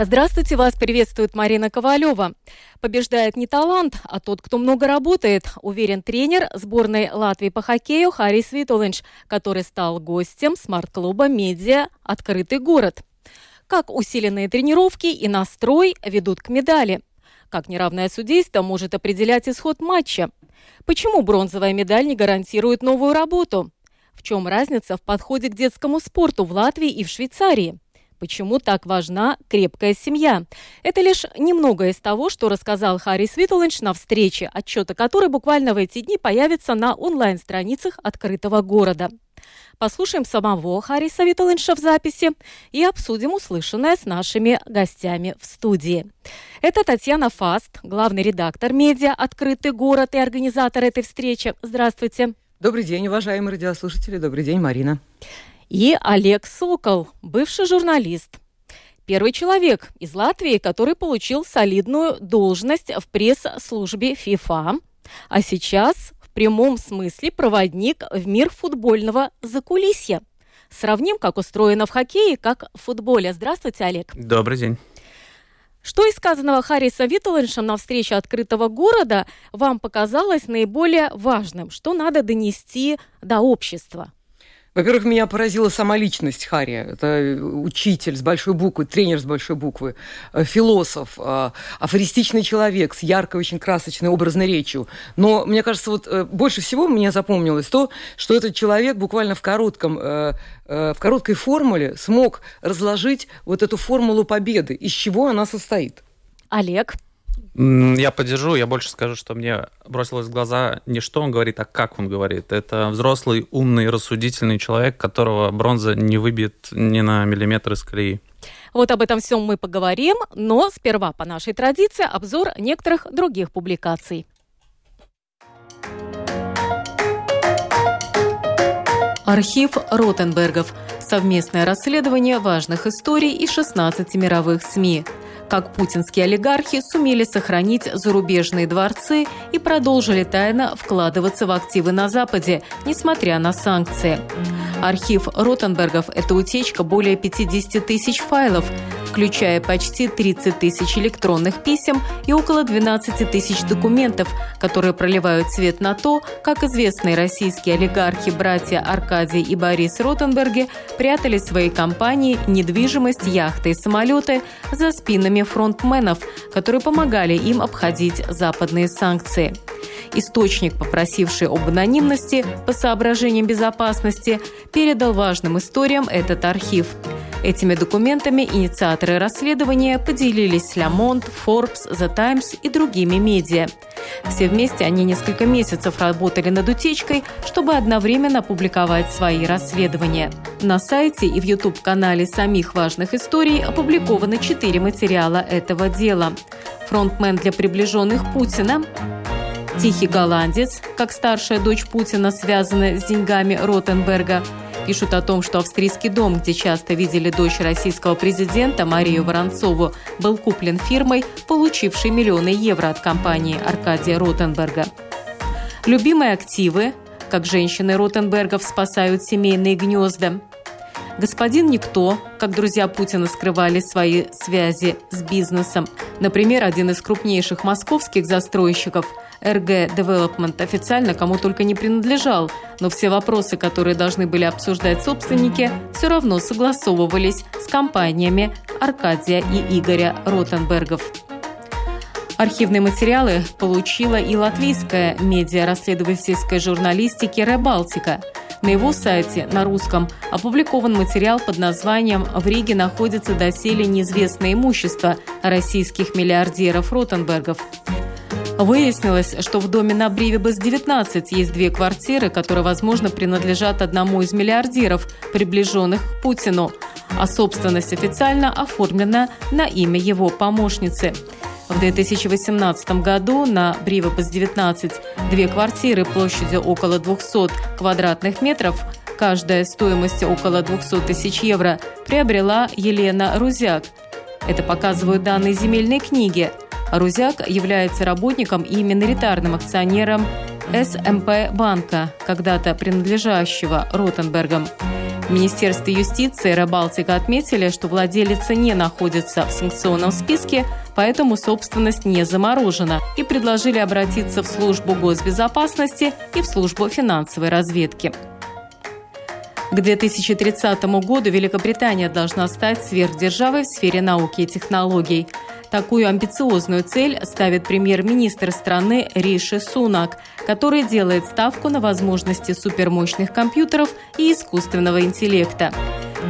Здравствуйте, вас приветствует Марина Ковалева. Побеждает не талант, а тот, кто много работает, уверен тренер сборной Латвии по хоккею Харис Витулинч, который стал гостем смарт-клуба «Медиа. Открытый город». Как усиленные тренировки и настрой ведут к медали? Как неравное судейство может определять исход матча? Почему бронзовая медаль не гарантирует новую работу? В чем разница в подходе к детскому спорту в Латвии и в Швейцарии? Почему так важна крепкая семья? Это лишь немного из того, что рассказал Харри Свитлендж на встрече, отчета которой буквально в эти дни появится на онлайн-страницах открытого города. Послушаем самого Хариса Виталинша в записи и обсудим услышанное с нашими гостями в студии. Это Татьяна Фаст, главный редактор медиа «Открытый город» и организатор этой встречи. Здравствуйте. Добрый день, уважаемые радиослушатели. Добрый день, Марина. И Олег Сокол, бывший журналист. Первый человек из Латвии, который получил солидную должность в пресс-службе ФИФА, а сейчас прямом смысле проводник в мир футбольного закулисья. Сравним, как устроено в хоккее, как в футболе. Здравствуйте, Олег. Добрый день. Что из сказанного Харриса Виттеланшем на встрече открытого города вам показалось наиболее важным? Что надо донести до общества? Во-первых, меня поразила сама личность Харри. Это учитель с большой буквы, тренер с большой буквы, э, философ, э, афористичный человек с яркой, очень красочной образной речью. Но мне кажется, вот э, больше всего мне запомнилось то, что этот человек буквально в коротком в короткой формуле смог разложить вот эту формулу победы, из чего она состоит. Олег, я поддержу, я больше скажу, что мне бросилось в глаза не что он говорит, а как он говорит. Это взрослый, умный, рассудительный человек, которого бронза не выбьет ни на миллиметр из колеи. Вот об этом всем мы поговорим, но сперва по нашей традиции обзор некоторых других публикаций. Архив Ротенбергов. Совместное расследование важных историй из 16 мировых СМИ – как путинские олигархи сумели сохранить зарубежные дворцы и продолжили тайно вкладываться в активы на Западе, несмотря на санкции. Архив Ротенбергов – это утечка более 50 тысяч файлов, включая почти 30 тысяч электронных писем и около 12 тысяч документов, которые проливают свет на то, как известные российские олигархи братья Аркадий и Борис Ротенберги прятали свои компании, недвижимость, яхты и самолеты за спинами фронтменов, которые помогали им обходить западные санкции. Источник, попросивший об анонимности по соображениям безопасности, передал важным историям этот архив. Этими документами инициаторы расследования поделились Monde, Forbes, The Times и другими медиа. Все вместе они несколько месяцев работали над утечкой, чтобы одновременно публиковать свои расследования. На сайте и в YouTube-канале самих важных историй опубликованы четыре материала этого дела. Фронтмен для приближенных Путина, Тихий голландец, как старшая дочь Путина связана с деньгами Ротенберга – Пишут о том, что австрийский дом, где часто видели дочь российского президента Марию Воронцову, был куплен фирмой, получившей миллионы евро от компании Аркадия Ротенберга. Любимые активы, как женщины Ротенбергов спасают семейные гнезда. Господин Никто, как друзья Путина скрывали свои связи с бизнесом. Например, один из крупнейших московских застройщиков – РГ Development официально кому только не принадлежал, но все вопросы, которые должны были обсуждать собственники, все равно согласовывались с компаниями Аркадия и Игоря Ротенбергов. Архивные материалы получила и латвийская медиа-расследовательская журналистики «Ребалтика». На его сайте на русском опубликован материал под названием «В Риге находится доселе неизвестное имущество российских миллиардеров Ротенбергов». Выяснилось, что в доме на Бриве БС-19 есть две квартиры, которые, возможно, принадлежат одному из миллиардеров, приближенных к Путину, а собственность официально оформлена на имя его помощницы. В 2018 году на Бриве БС-19 две квартиры площадью около 200 квадратных метров каждая стоимостью около 200 тысяч евро, приобрела Елена Рузяк. Это показывают данные земельной книги. Рузяк является работником и миноритарным акционером СМП банка, когда-то принадлежащего Ротенбергам. В Министерстве юстиции Рыбалтика отметили, что владелица не находится в санкционном списке, поэтому собственность не заморожена, и предложили обратиться в службу госбезопасности и в службу финансовой разведки. К 2030 году Великобритания должна стать сверхдержавой в сфере науки и технологий. Такую амбициозную цель ставит премьер-министр страны Риши Сунак, который делает ставку на возможности супермощных компьютеров и искусственного интеллекта.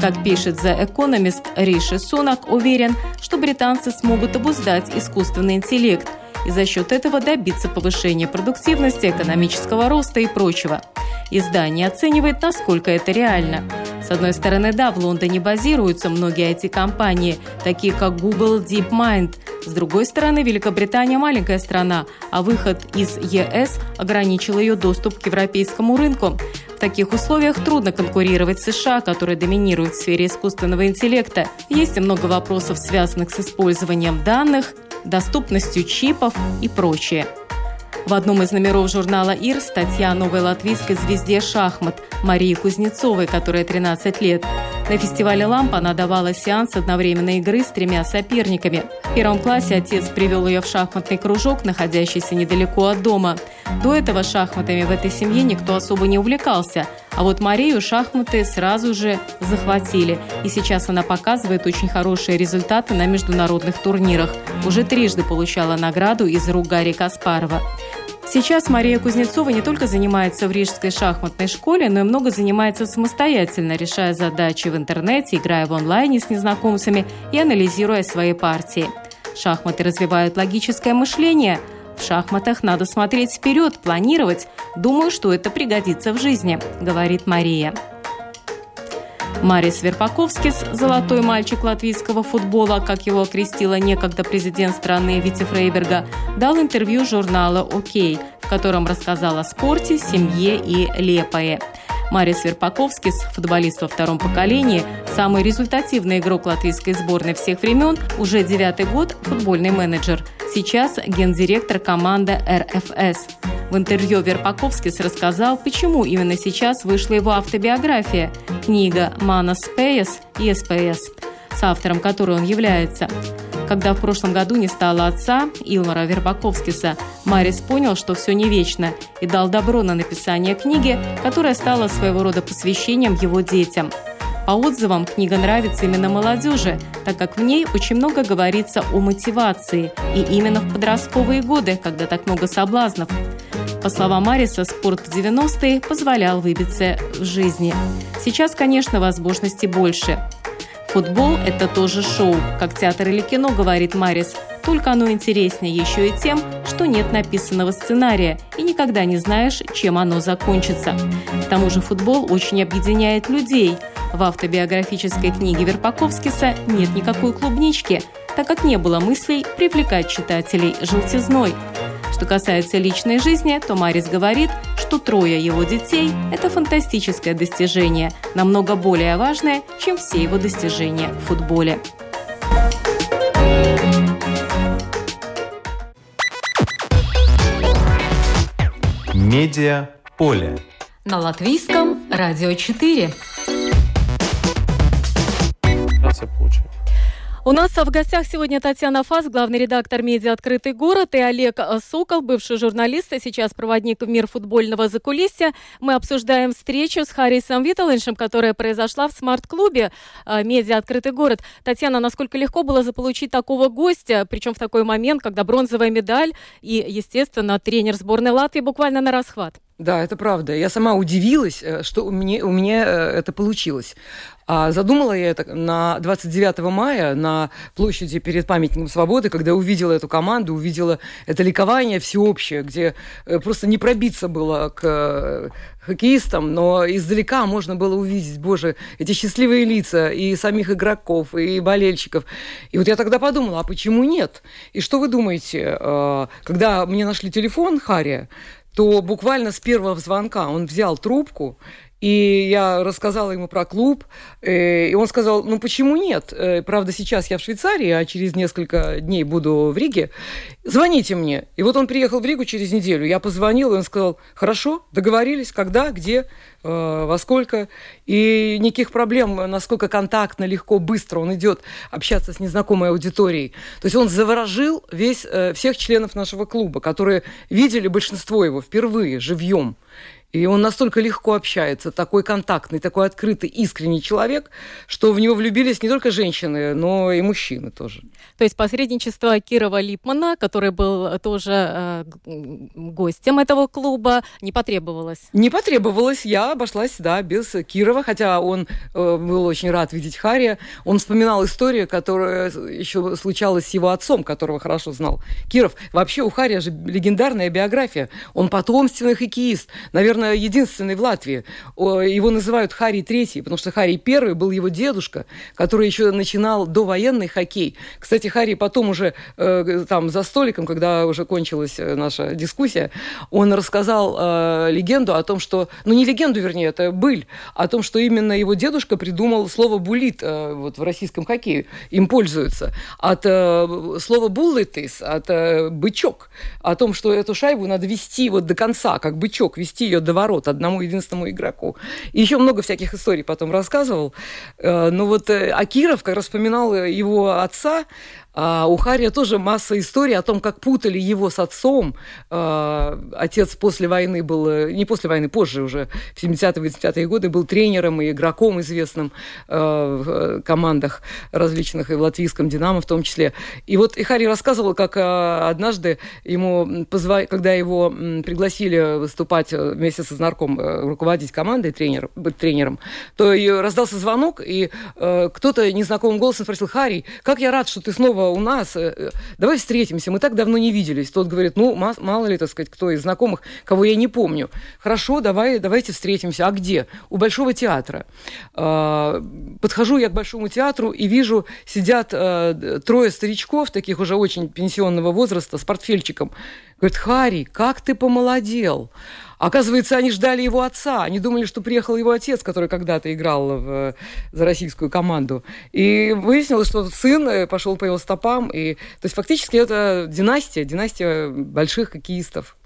Как пишет The Economist, Риши Сунак уверен, что британцы смогут обуздать искусственный интеллект – и за счет этого добиться повышения продуктивности, экономического роста и прочего. Издание оценивает, насколько это реально. С одной стороны, да, в Лондоне базируются многие IT-компании, такие как Google DeepMind. С другой стороны, Великобритания маленькая страна, а выход из ЕС ограничил ее доступ к европейскому рынку. В таких условиях трудно конкурировать с США, которые доминируют в сфере искусственного интеллекта. Есть и много вопросов, связанных с использованием данных, доступностью чипов и прочее. В одном из номеров журнала «Ир» статья о новой латвийской звезде шахмат Марии Кузнецовой, которая 13 лет. На фестивале «Лампа» она давала сеанс одновременной игры с тремя соперниками. В первом классе отец привел ее в шахматный кружок, находящийся недалеко от дома. До этого шахматами в этой семье никто особо не увлекался, а вот Марию шахматы сразу же захватили. И сейчас она показывает очень хорошие результаты на международных турнирах. Уже трижды получала награду из рук Гарри Каспарова. Сейчас Мария Кузнецова не только занимается в Рижской шахматной школе, но и много занимается самостоятельно, решая задачи в интернете, играя в онлайне с незнакомцами и анализируя свои партии. Шахматы развивают логическое мышление. В шахматах надо смотреть вперед, планировать. Думаю, что это пригодится в жизни, говорит Мария. Марис Верпаковскис, золотой мальчик латвийского футбола, как его окрестила некогда президент страны Вити Фрейберга, дал интервью журнала «OK!», в котором рассказал о спорте, семье и Лиепае. Марис Верпаковскис, футболист во втором поколении, самый результативный игрок латвийской сборной всех времен, уже девятый год футбольный менеджер. Сейчас гендиректор команды РФС. В интервью Верпаковскис рассказал, почему именно сейчас вышла его автобиография – книга «Manas spēles» и «СПС», с автором которой он является. Когда в прошлом году не стало отца, Илмара Вербаковскиса, Марис понял, что все не вечно, и дал добро на написание книги, которая стала своего рода посвящением его детям. По отзывам, книга нравится именно молодежи, так как в ней очень много говорится о мотивации, и именно в подростковые годы, когда так много соблазнов. По словам Мариса, спорт в 90-е позволял выбиться в жизни. Сейчас, конечно, возможностей больше. Футбол – это тоже шоу, как театр или кино, говорит Марис. Только оно интереснее еще и тем, что нет написанного сценария, и никогда не знаешь, чем оно закончится. К тому же футбол очень объединяет людей. В автобиографической книге Верпаковскиса нет никакой клубнички, так как не было мыслей привлекать читателей желтизной – что касается личной жизни, то Марис говорит, что трое его детей – это фантастическое достижение, намного более важное, чем все его достижения в футболе. Медиа поле. На латвийском радио 4. Получается. У нас в гостях сегодня Татьяна Фас, главный редактор медиа «Открытый город», и Олег Сокол, бывший журналист, а сейчас проводник в мир футбольного закулисья. Мы обсуждаем встречу с Харрисом Виталиншем, которая произошла в смарт-клубе э, медиа «Открытый город». Татьяна, насколько легко было заполучить такого гостя, причем в такой момент, когда бронзовая медаль и, естественно, тренер сборной Латвии буквально на расхват? Да, это правда. Я сама удивилась, э, что у меня, у меня э, это получилось. А задумала я это на 29 мая на площади перед памятником свободы, когда увидела эту команду, увидела это ликование всеобщее, где э, просто не пробиться было к хоккеистам, но издалека можно было увидеть, боже, эти счастливые лица и самих игроков, и болельщиков. И вот я тогда подумала, а почему нет? И что вы думаете, когда мне нашли телефон Харри, то буквально с первого звонка он взял трубку И я рассказала ему про клуб, э, и он сказал, ну почему нет? Э, правда, сейчас я в Швейцарии, а через несколько дней буду в Риге. Звоните мне. И вот он приехал в Ригу через неделю. Я позвонила, и он сказал, хорошо, договорились, когда, где, э, во сколько. И никаких проблем, насколько контактно, легко, быстро он идет общаться с незнакомой аудиторией. То есть он заворожил весь, всех членов нашего клуба, которые видели большинство его впервые живьем. И он настолько легко общается, такой контактный, такой открытый, искренний человек, что в него влюбились не только женщины, но и мужчины тоже. То есть посредничество Кирова Липмана, который был тоже э, гостем этого клуба, не потребовалось? Не потребовалось. Я обошлась, да, без Кирова, хотя он э, был очень рад видеть Хария. Он вспоминал историю, которая еще случалась с его отцом, которого хорошо знал Киров. Вообще у Хария же легендарная биография. Он потомственный хоккеист. Наверное, единственный в Латвии. Его называют Харри Третий, потому что Харри Первый был его дедушка, который еще начинал довоенный хоккей. Кстати, Харри потом уже э, там за столиком, когда уже кончилась э, наша дискуссия, он рассказал э, легенду о том, что, ну не легенду, вернее, это быль, о том, что именно его дедушка придумал слово булит вот в российском хоккее, им пользуются. От слова буллетис, от бычок, о том, что эту шайбу надо вести вот до конца, как бычок, вести ее до ворот одному единственному игроку. И еще много всяких историй потом рассказывал. Э, но вот э, Акиров, как вспоминал его отца, а у Хария тоже масса историй о том, как путали его с отцом. А, отец после войны был, э, не после войны, позже уже, в 70-80-е годы был тренером и игроком известным в командах различных, и в латвийском «Динамо» в том числе. И вот и Харри рассказывал, как однажды ему, позва... когда его пригласили выступать вместе со знарком, э, руководить командой, тренер, быть тренером, то раздался звонок, и э, кто-то незнакомым голосом спросил, Харри, как я рад, что ты снова у нас, э, давай встретимся, мы так давно не виделись. Тот говорит, ну, мало ли, так сказать, кто из знакомых, кого я не помню. Хорошо, давай, давайте встретимся. А где? У Большого театра. Э, подхожу я к Большому театру и вижу, сидят э, трое старичков, таких уже очень пенсионного возраста, с портфельчиком. Говорит, Харри, как ты помолодел. Оказывается, они ждали его отца. Они думали, что приехал его отец, который когда-то играл в, за российскую команду. И выяснилось, что сын э, пошел по его стопам. И, то есть фактически это династия, династия больших хоккеистов.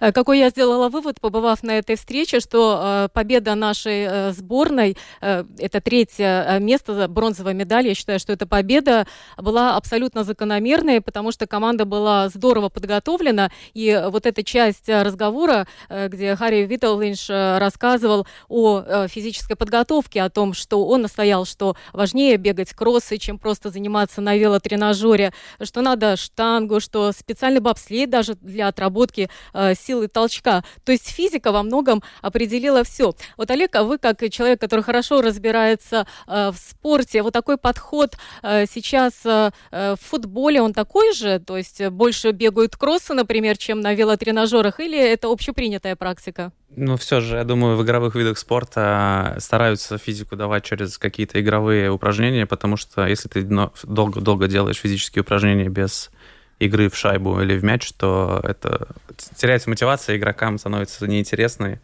Э, какой я сделала вывод, побывав на этой встрече, что э, победа нашей э, сборной, это третье место, бронзовая медаль, я считаю, что эта победа была абсолютно закономерной, потому что команда была здорово подготовлена, и вот эта часть разговора, где Харри Виттелвинш рассказывал о физической подготовке, о том, что он настоял, что важнее бегать кроссы, чем просто заниматься на велотренажере, что надо штангу, что специальный бобслей даже для отработки сил силы толчка. То есть физика во многом определила все. Вот, Олег, а вы как человек, который хорошо разбирается э, в спорте, вот такой подход э, сейчас э, э в футболе, он такой же? То есть больше бегают кроссы, например, чем на велотренажерах, или это общепринятая практика? Ну, все же, я думаю, в игровых видах спорта стараются физику давать через какие-то игровые упражнения, потому что если ты долго-долго делаешь физические упражнения без игры в шайбу или в мяч, то это теряется мотивация, игрокам становится неинтересной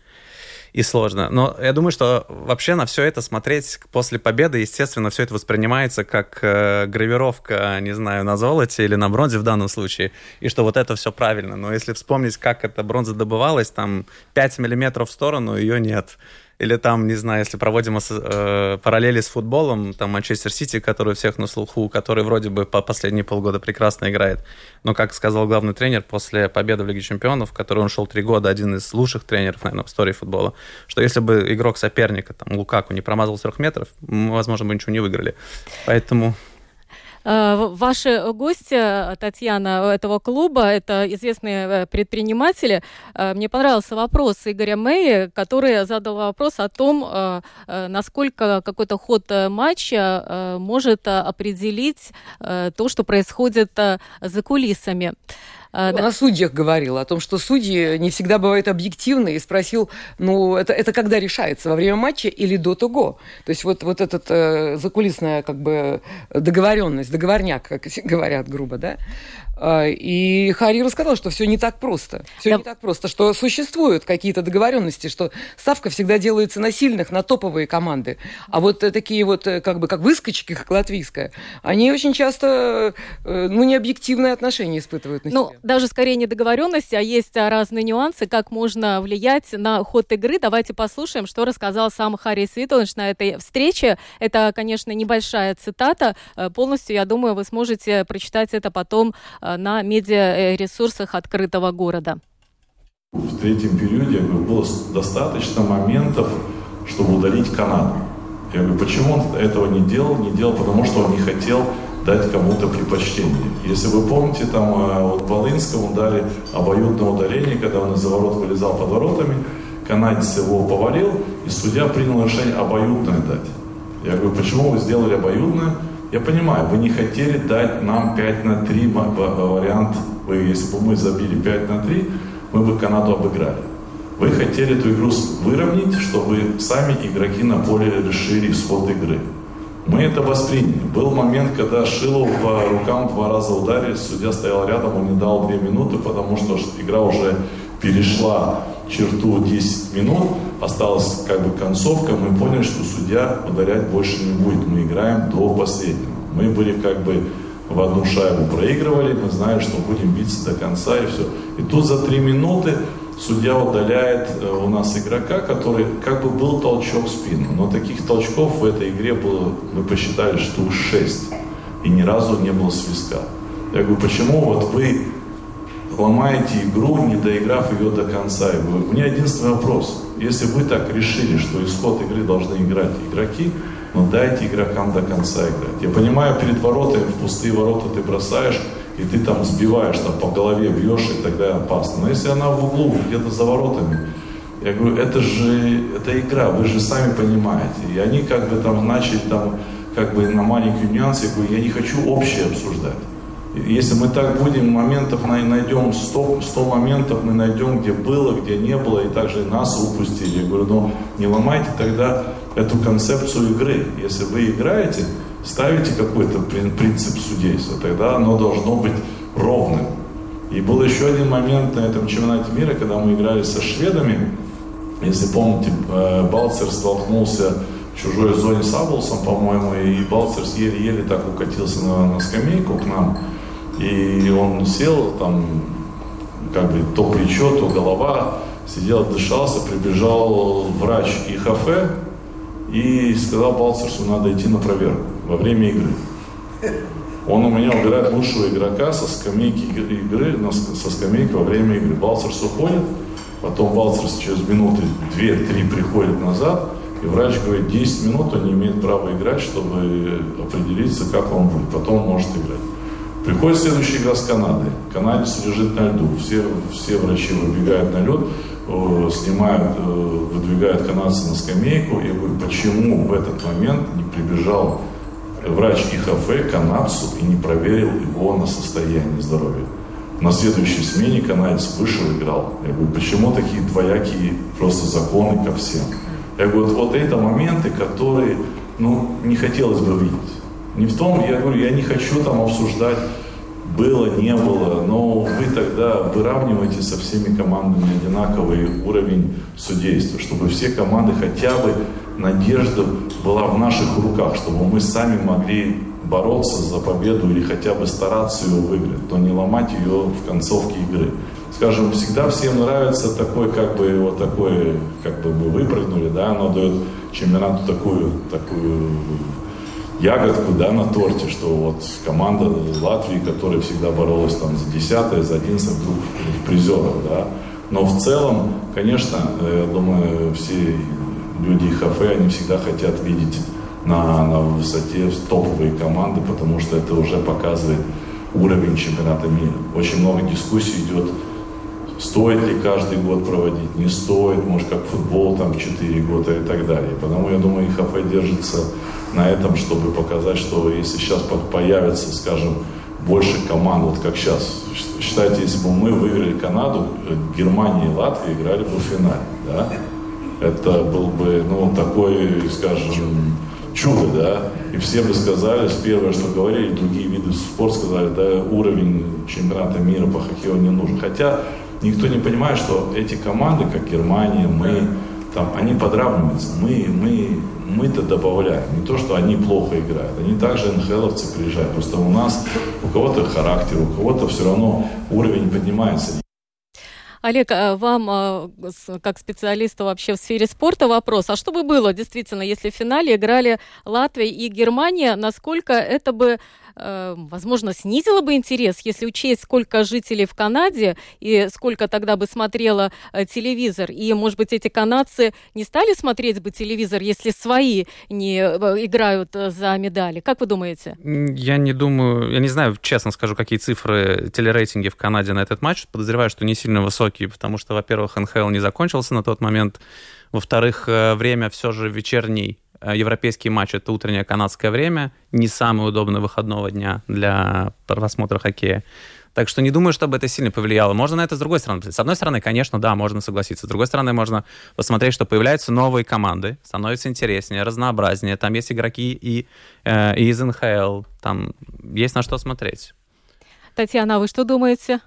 и сложно. Но я думаю, что вообще на все это смотреть после победы, естественно, все это воспринимается как э, гравировка, не знаю, на золоте или на бронзе в данном случае, и что вот это все правильно. Но если вспомнить, как эта бронза добывалась, там 5 миллиметров в сторону, ее нет. Или там, не знаю, если проводим э, параллели с футболом, там Манчестер Сити, который у всех на слуху, который вроде бы по последние полгода прекрасно играет. Но, как сказал главный тренер, после победы в Лиге Чемпионов, в которой он шел три года, один из лучших тренеров, наверное, в истории футбола, что если бы игрок соперника, там, Лукаку, не промазал с трех метров, мы, возможно, бы ничего не выиграли. Поэтому ваши гости, Татьяна, этого клуба, это известные э, предприниматели. Э, мне понравился вопрос Игоря Мэя, который задал вопрос о том, насколько какой-то ход матча может определить то, что происходит за кулисами. А, Он да. о судьях говорил, о том, что судьи не всегда бывают объективны, и спросил, ну, это, это когда решается, во время матча или до того? То есть вот, вот эта э, закулисная как бы договоренность, договорняк, как говорят грубо, да? А, и Хари рассказал, что все не так просто. Все да. не так просто, что существуют какие-то договоренности, что ставка всегда делается на сильных, на топовые команды. А вот такие вот, как бы, как выскочки, как латвийская, они очень часто, ну, необъективное отношение испытывают на ну, себя. даже скорее не договоренности, а есть разные нюансы, как можно влиять на ход игры. Давайте послушаем, что рассказал сам Харри Свитович на этой встрече. Это, конечно, небольшая цитата. Полностью, я думаю, вы сможете прочитать это потом Э, на медиаресурсах открытого города. В третьем периоде было достаточно моментов, чтобы удалить Канаду. Я говорю, почему он этого не делал? Не делал, потому что он не хотел дать кому-то предпочтение. Если вы помните, там э, вот Волынскому дали обоюдное удаление, когда он из-за ворот вылезал под воротами, канадец его повалил, и судья принял решение обоюдное дать. Я говорю, почему вы сделали обоюдное? Я понимаю, вы не хотели дать нам 5 на 3 вариант. Вы, если бы мы забили 5 на 3, мы бы Канаду обыграли. Вы хотели эту игру выровнять, чтобы сами игроки на поле решили исход игры. Мы это восприняли. Был момент, когда Шилов по рукам два раза ударили, судья стоял рядом, он не дал две минуты, потому что игра уже перешла черту 10 минут, осталась как бы концовка, мы поняли, что судья ударять больше не будет, мы играем до последнего. Мы были как бы в одну шайбу проигрывали, мы знаем, что будем биться до конца и все. И тут за три минуты судья удаляет э, у нас игрока, который как бы был толчок в спину. Но таких толчков в этой игре было, мы посчитали, что уж шесть. И ни разу не было свистка. Я говорю, почему вот вы ломаете игру, не доиграв ее до конца. И у меня единственный вопрос. Если вы так решили, что исход игры должны играть игроки, но дайте игрокам до конца играть. Я понимаю, перед воротами, в пустые ворота ты бросаешь, и ты там сбиваешь, там по голове бьешь, и тогда опасно. Но если она в углу, где-то за воротами, я говорю, это же, это игра, вы же сами понимаете. И они как бы там начали там, как бы на маленькие нюансы, я говорю, я не хочу общее обсуждать. Если мы так будем, моментов найдем 100, 100 моментов, мы найдем, где было, где не было, и также нас упустили. Я говорю, ну не ломайте тогда эту концепцию игры. Если вы играете, ставите какой-то принцип судейства, тогда оно должно быть ровным. И был еще один момент на этом чемпионате мира, когда мы играли со шведами. Если помните, э, Балцер столкнулся в чужой зоне с Аблсом, по-моему, и Балцер еле-еле так укатился на, на скамейку к нам. И он сел, там, как бы, то плечо, то голова, сидел, дышался, прибежал врач ИХФ и сказал Балцерсу, надо идти на проверку во время игры. Он у меня убирает лучшего игрока со скамейки игры, со скамейки во время игры. Балцерс уходит, потом Балцерс через минуты 2-3 приходит назад, и врач говорит, 10 минут он не имеет права играть, чтобы определиться, как он будет. Потом он может играть. Приходит следующая игра с Канадой. Канадец лежит на льду. Все, все врачи выбегают на лед, э, снимают, э, выдвигают канадца на скамейку. Я говорю, почему в этот момент не прибежал врач ИХФ канадцу и не проверил его на состояние здоровья? На следующей смене канадец вышел, играл. Я говорю, почему такие двоякие просто законы ко всем? Я говорю, вот это моменты, которые ну, не хотелось бы видеть. Не в том, я говорю, я не хочу там обсуждать, было, не было, но вы тогда выравниваете со всеми командами одинаковый уровень судейства, чтобы все команды хотя бы надежда была в наших руках, чтобы мы сами могли бороться за победу или хотя бы стараться ее выиграть, но не ломать ее в концовке игры. Скажем, всегда всем нравится такой, как бы, вот такой, как бы мы выпрыгнули, да, оно дает чемпионату такую, такую ягодку да, на торте, что вот команда Латвии, которая всегда боролась там за 10 за 11 вдруг в призерах, да. Но в целом, конечно, э, я думаю, все люди ХФ, они всегда хотят видеть на, на высоте топовые команды, потому что это уже показывает уровень чемпионата мира. Очень много дискуссий идет, стоит ли каждый год проводить, не стоит, может, как футбол там 4 года и так далее. Потому я думаю, ИХФ держится на этом, чтобы показать, что если сейчас появится, скажем, больше команд, вот как сейчас. Считайте, если бы мы выиграли Канаду, Германия и Латвия играли бы в финале, да? Это был бы, ну, такой, скажем, чудо, да, и все бы сказали, первое, что говорили, другие виды спорта сказали, да, уровень чемпионата мира по хоккею не нужен. Хотя никто не понимает, что эти команды, как Германия, мы, там, они подравниваются. Мы, мы, мы-то добавляем. Не то, что они плохо играют. Они также НХЛовцы приезжают. Просто у нас у кого-то характер, у кого-то все равно уровень поднимается. Олег, а вам, а, как специалисту вообще в сфере спорта, вопрос. А что бы было, действительно, если в финале играли Латвия и Германия, насколько это бы возможно, снизило бы интерес, если учесть, сколько жителей в Канаде и сколько тогда бы смотрело э, телевизор. И, может быть, эти канадцы не стали смотреть бы телевизор, если свои не э, играют э, за медали. Как вы думаете? Я не думаю, я не знаю, честно скажу, какие цифры телерейтинги в Канаде на этот матч. Подозреваю, что не сильно высокие, потому что, во-первых, НХЛ не закончился на тот момент. Во-вторых, время все же вечерний Э, европейский матч это утреннее канадское время, не самый удобный выходного дня для просмотра хоккея. Так что не думаю, чтобы это сильно повлияло. Можно на это с другой стороны. С одной стороны, конечно, да, можно согласиться. С другой стороны, можно посмотреть, что появляются новые команды, становится интереснее, разнообразнее. Там есть игроки и, э, и из НХЛ. Там есть на что смотреть. Татьяна, а вы что думаете?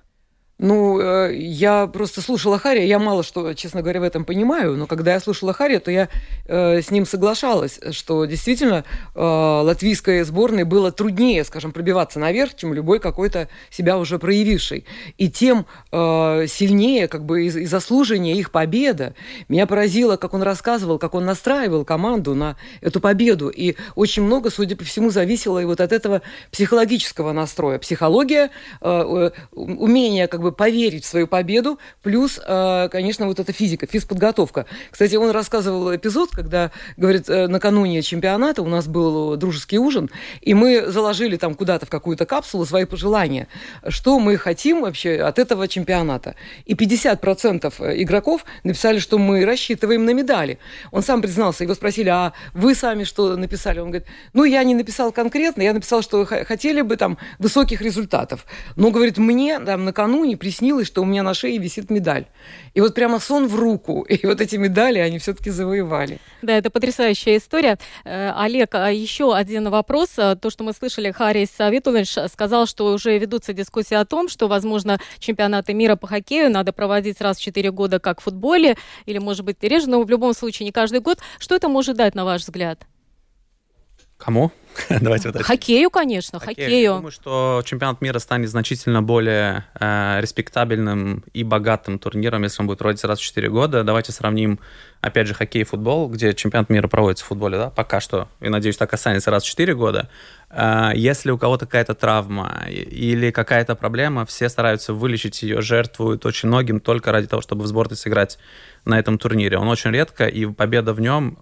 Ну, э, я просто слушала Харри, я мало что, честно говоря, в этом понимаю, но когда я слушала Харри, то я э, с ним соглашалась, что действительно э, латвийской сборной было труднее, скажем, пробиваться наверх, чем любой какой-то себя уже проявивший. И тем э, сильнее, как бы, и, и заслуженнее их победа. Меня поразило, как он рассказывал, как он настраивал команду на эту победу. И очень много, судя по всему, зависело и вот от этого психологического настроя. Психология, э, э умение как бы бы поверить в свою победу, плюс, э, конечно, вот эта физика, физподготовка. Кстати, он рассказывал эпизод, когда, говорит, э, накануне чемпионата у нас был дружеский ужин, и мы заложили там куда-то в какую-то капсулу свои пожелания, что мы хотим вообще от этого чемпионата. И 50% игроков написали, что мы рассчитываем на медали. Он сам признался, его спросили, а вы сами что написали? Он говорит, ну, я не написал конкретно, я написал, что хотели бы там высоких результатов. Но, говорит, мне там накануне приснилось, что у меня на шее висит медаль. И вот прямо сон в руку. И вот эти медали они все-таки завоевали. Да, это потрясающая история. Э, Олег, а еще один вопрос. Э, то, что мы слышали, Харрис Витулович сказал, что уже ведутся дискуссии о том, что, возможно, чемпионаты мира по хоккею надо проводить раз в 4 года, как в футболе, или, может быть, реже, но в любом случае не каждый год. Что это может дать, на ваш взгляд? Кому? Давайте вот Хоккею, конечно, хоккею. хоккею. Я думаю, что чемпионат мира станет значительно более э, респектабельным и богатым турниром, если он будет проводиться раз в 4 года. Давайте сравним, опять же, хоккей и футбол, где чемпионат мира проводится в футболе, да, пока что, и надеюсь, так останется раз в 4 года. Э, если у кого-то какая-то травма или какая-то проблема, все стараются вылечить ее, жертвуют очень многим только ради того, чтобы в сборной сыграть на этом турнире. Он очень редко, и победа в нем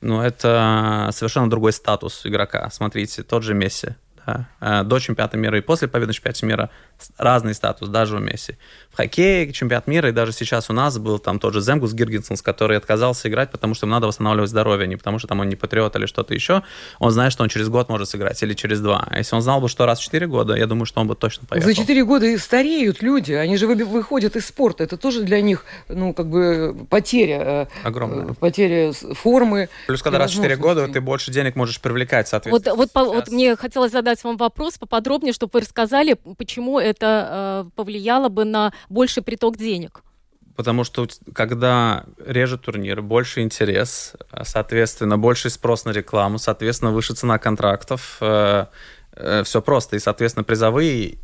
ну, это совершенно другой статус игрока. Смотрите, тот же Месси. Да. Э, до чемпионата мира и после победы на чемпионате мира разный статус, даже у Месси. В хоккее чемпионат мира, и даже сейчас у нас был там тот же Земгус Гиргенсонс, который отказался играть, потому что ему надо восстанавливать здоровье, не потому что там он не патриот или что-то еще. Он знает, что он через год может сыграть или через два. А если он знал бы, что раз в четыре года, я думаю, что он бы точно поехал. За четыре года и стареют люди, они же выходят из спорта. Это тоже для них, ну, как бы потеря. Э, Огромная. Потеря формы. Плюс, когда раз в четыре года, ты больше денег можешь привлекать, соответственно. Вот, вот, вот мне хотелось задать вам вопрос поподробнее, чтобы вы рассказали, почему это э, повлияло бы на больший приток денег? Потому что когда реже турнир, больше интерес, соответственно, больше спрос на рекламу, соответственно, выше цена контрактов. Э, э, все просто. И, соответственно, призовые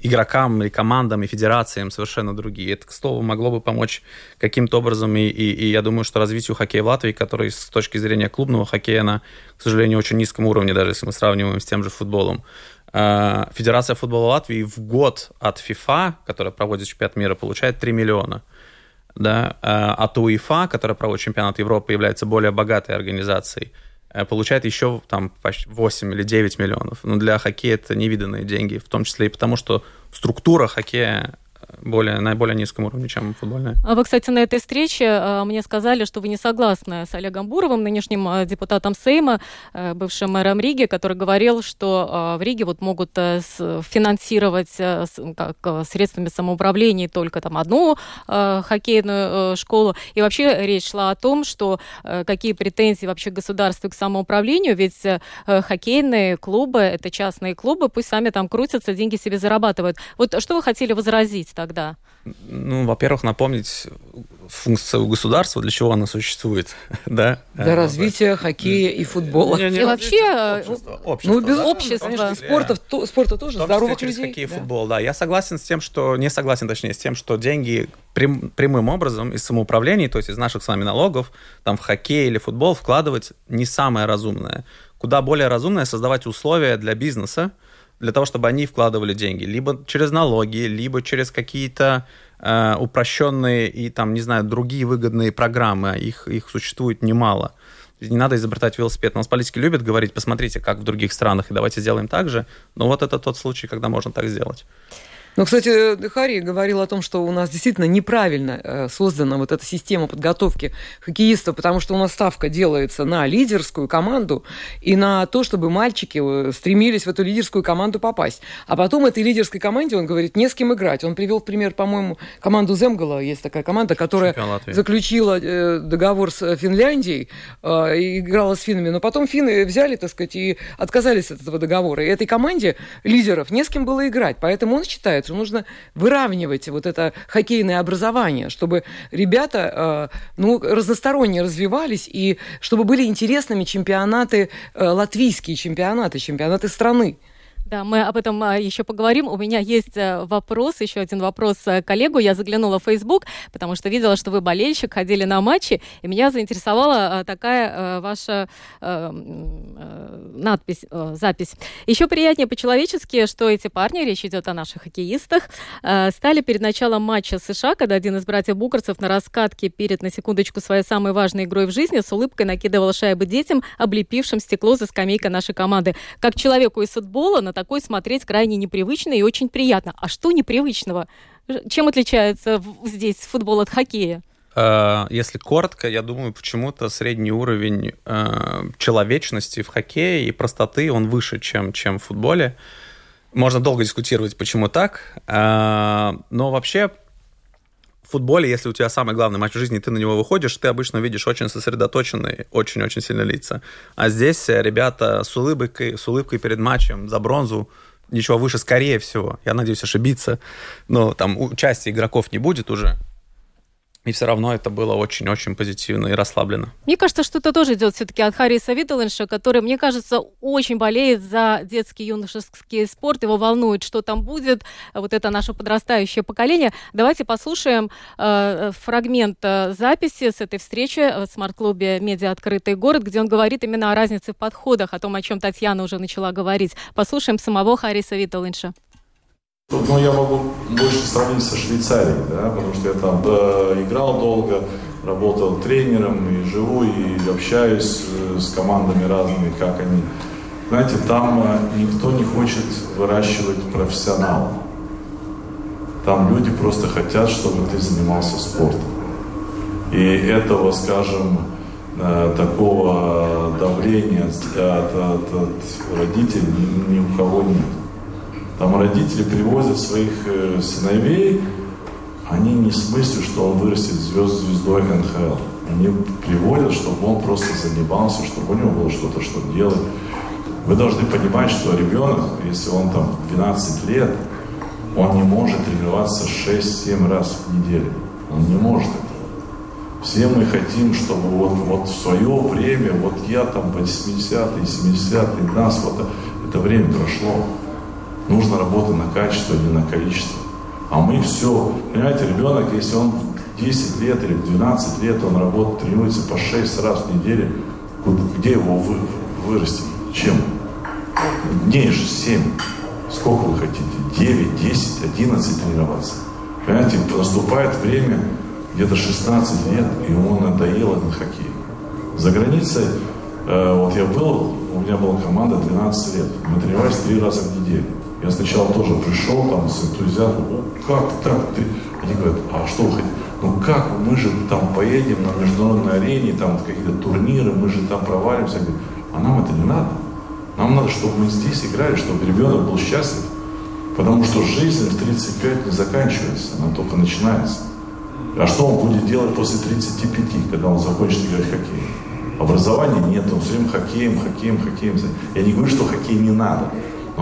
игрокам и командам и федерациям совершенно другие. Это, к слову, могло бы помочь каким-то образом, и, и, и я думаю, что развитию хоккея в Латвии, который с точки зрения клубного хоккея на, к сожалению, очень низком уровне, даже если мы сравниваем с тем же футболом. А, Федерация футбола Латвии в год от ФИФА, которая проводит чемпионат мира, получает 3 миллиона. Да? А от УЕФА, которая проводит чемпионат Европы, является более богатой организацией – получает еще там почти 8 или 9 миллионов. Но для хоккея это невиданные деньги, в том числе и потому, что структура хоккея более, на более низком уровне, чем футбольная. А вы, кстати, на этой встрече э, мне сказали, что вы не согласны с Олегом Буровым, нынешним э, депутатом Сейма, э, бывшим мэром Риги, который говорил, что в Риге вот могут финансировать как, средствами самоуправления только там одну хоккейную школу. И вообще речь шла о том, что какие претензии вообще государству к самоуправлению, ведь хоккейные клубы, это частные клубы, пусть сами там крутятся, деньги себе зарабатывают. Вот что вы хотели возразить тогда? Ну, во-первых, напомнить функцию государства, для чего она существует, да? Для развития хоккея и футбола. Не, не, и вообще общество, общество, ну, без да? общества. Конечно, спорта, то, спорта тоже, здоровых через людей. хоккей и да. футбол, да. Я согласен с тем, что... Не согласен, точнее, с тем, что деньги прям, прямым образом из самоуправления, то есть из наших с вами налогов, там в хоккей или футбол вкладывать не самое разумное. Куда более разумное создавать условия для бизнеса, для того, чтобы они вкладывали деньги, либо через налоги, либо через какие-то э, упрощенные и там, не знаю, другие выгодные программы, их, их существует немало. Не надо изобретать велосипед. У нас политики любят говорить, посмотрите, как в других странах, и давайте сделаем так же. Но вот это тот случай, когда можно так сделать. Ну, кстати, Хари говорил о том, что у нас действительно неправильно э, создана вот эта система подготовки хоккеистов, потому что у нас ставка делается на лидерскую команду и на то, чтобы мальчики э, стремились в эту лидерскую команду попасть. А потом этой лидерской команде, он говорит, не с кем играть. Он привел пример, по-моему, команду Земгала, есть такая команда, которая заключила э, договор с Финляндией и играла с финнами, но потом финны взяли, так сказать, и отказались от этого договора. И этой команде лидеров не с кем было играть. Поэтому он считает, что нужно выравнивать вот это хоккейное образование, чтобы ребята э, ну, разносторонне развивались и чтобы были интересными чемпионаты, э, латвийские чемпионаты, чемпионаты страны. Да, мы об этом а, еще поговорим. У меня есть э, вопрос, еще один вопрос э, коллегу. Я заглянула в Facebook, потому что видела, что вы болельщик, ходили на матчи, и меня заинтересовала э, такая ваша надпись, запись. Еще приятнее по-человечески, что эти парни, речь идет о наших хоккеистах, стали перед началом матча США, когда один из братьев Букарцев на раскатке перед, на секундочку, своей самой важной игрой в жизни с улыбкой накидывал шайбы детям, облепившим стекло за скамейкой нашей команды. Как человеку из футбола на такой смотреть крайне непривычно и очень приятно. А что непривычного? Чем отличается здесь футбол от хоккея? Э, если коротко, я думаю, почему-то средний уровень э, человечности в хоккее и простоты, он выше, чем, чем в футболе. Можно долго дискутировать, почему так. Э, но вообще в футболе, если у тебя самый главный матч в жизни, ты на него выходишь, ты обычно видишь очень сосредоточенные, очень-очень сильно лица. А здесь ребята с улыбкой, с улыбкой перед матчем за бронзу, ничего выше, скорее всего. Я надеюсь ошибиться. Но там участия игроков не будет уже. И все равно это было очень-очень позитивно и расслабленно. Мне кажется, что это тоже идет все-таки от Хариса Виталенша, который, мне кажется, очень болеет за детский юношеский спорт. Его волнует, что там будет. Вот это наше подрастающее поколение. Давайте послушаем э, фрагмент э, записи с этой встречи в смарт-клубе «Медиа Открытый город», где он говорит именно о разнице в подходах, о том, о чем Татьяна уже начала говорить. Послушаем самого Хариса Виталенша. Ну, я могу больше сравнить со Швейцарией, да, потому что я там да, играл долго, работал тренером и живу, и общаюсь э, с командами разными, как они. Знаете, там э, никто не хочет выращивать профессионалов. Там люди просто хотят, чтобы ты занимался спортом. И этого, скажем, э, такого давления от, от, от родителей ни у кого нет. Там родители привозят своих э, сыновей, они не с мыслью, что он вырастет звезд, звездой НХЛ. Они приводят, чтобы он просто занимался, чтобы у него было что-то, что делать. Вы должны понимать, что ребенок, если он там 12 лет, он не может тренироваться 6-7 раз в неделю. Он не может этого. Все мы хотим, чтобы вот, вот в свое время, вот я там 80-е, 70-е, нас вот это время прошло. Нужно работать на качество, а не на количество. А мы все, понимаете, ребенок, если он 10 лет или 12 лет, он работает, тренируется по 6 раз в неделю, где его вы, вырастить? Чем? Дней же 7. Сколько вы хотите? 9, 10, 11 тренироваться. Понимаете, наступает время, где-то 16 лет, и ему надоело на хоккей. За границей, э, вот я был, у меня была команда 12 лет. Мы тренировались три раза в неделю. Я сначала тоже пришел там с энтузиазмом, О, как так ты? Они говорят, а что вы хотите? Ну как, мы же там поедем на международной арене, там какие-то турниры, мы же там провалимся. А нам это не надо. Нам надо, чтобы мы здесь играли, чтобы ребенок был счастлив. Потому что жизнь в 35 не заканчивается, она только начинается. А что он будет делать после 35, когда он закончит играть в хоккей? Образования нет, он все время хоккеем, хоккеем, хоккеем. Я не говорю, что хоккей не надо,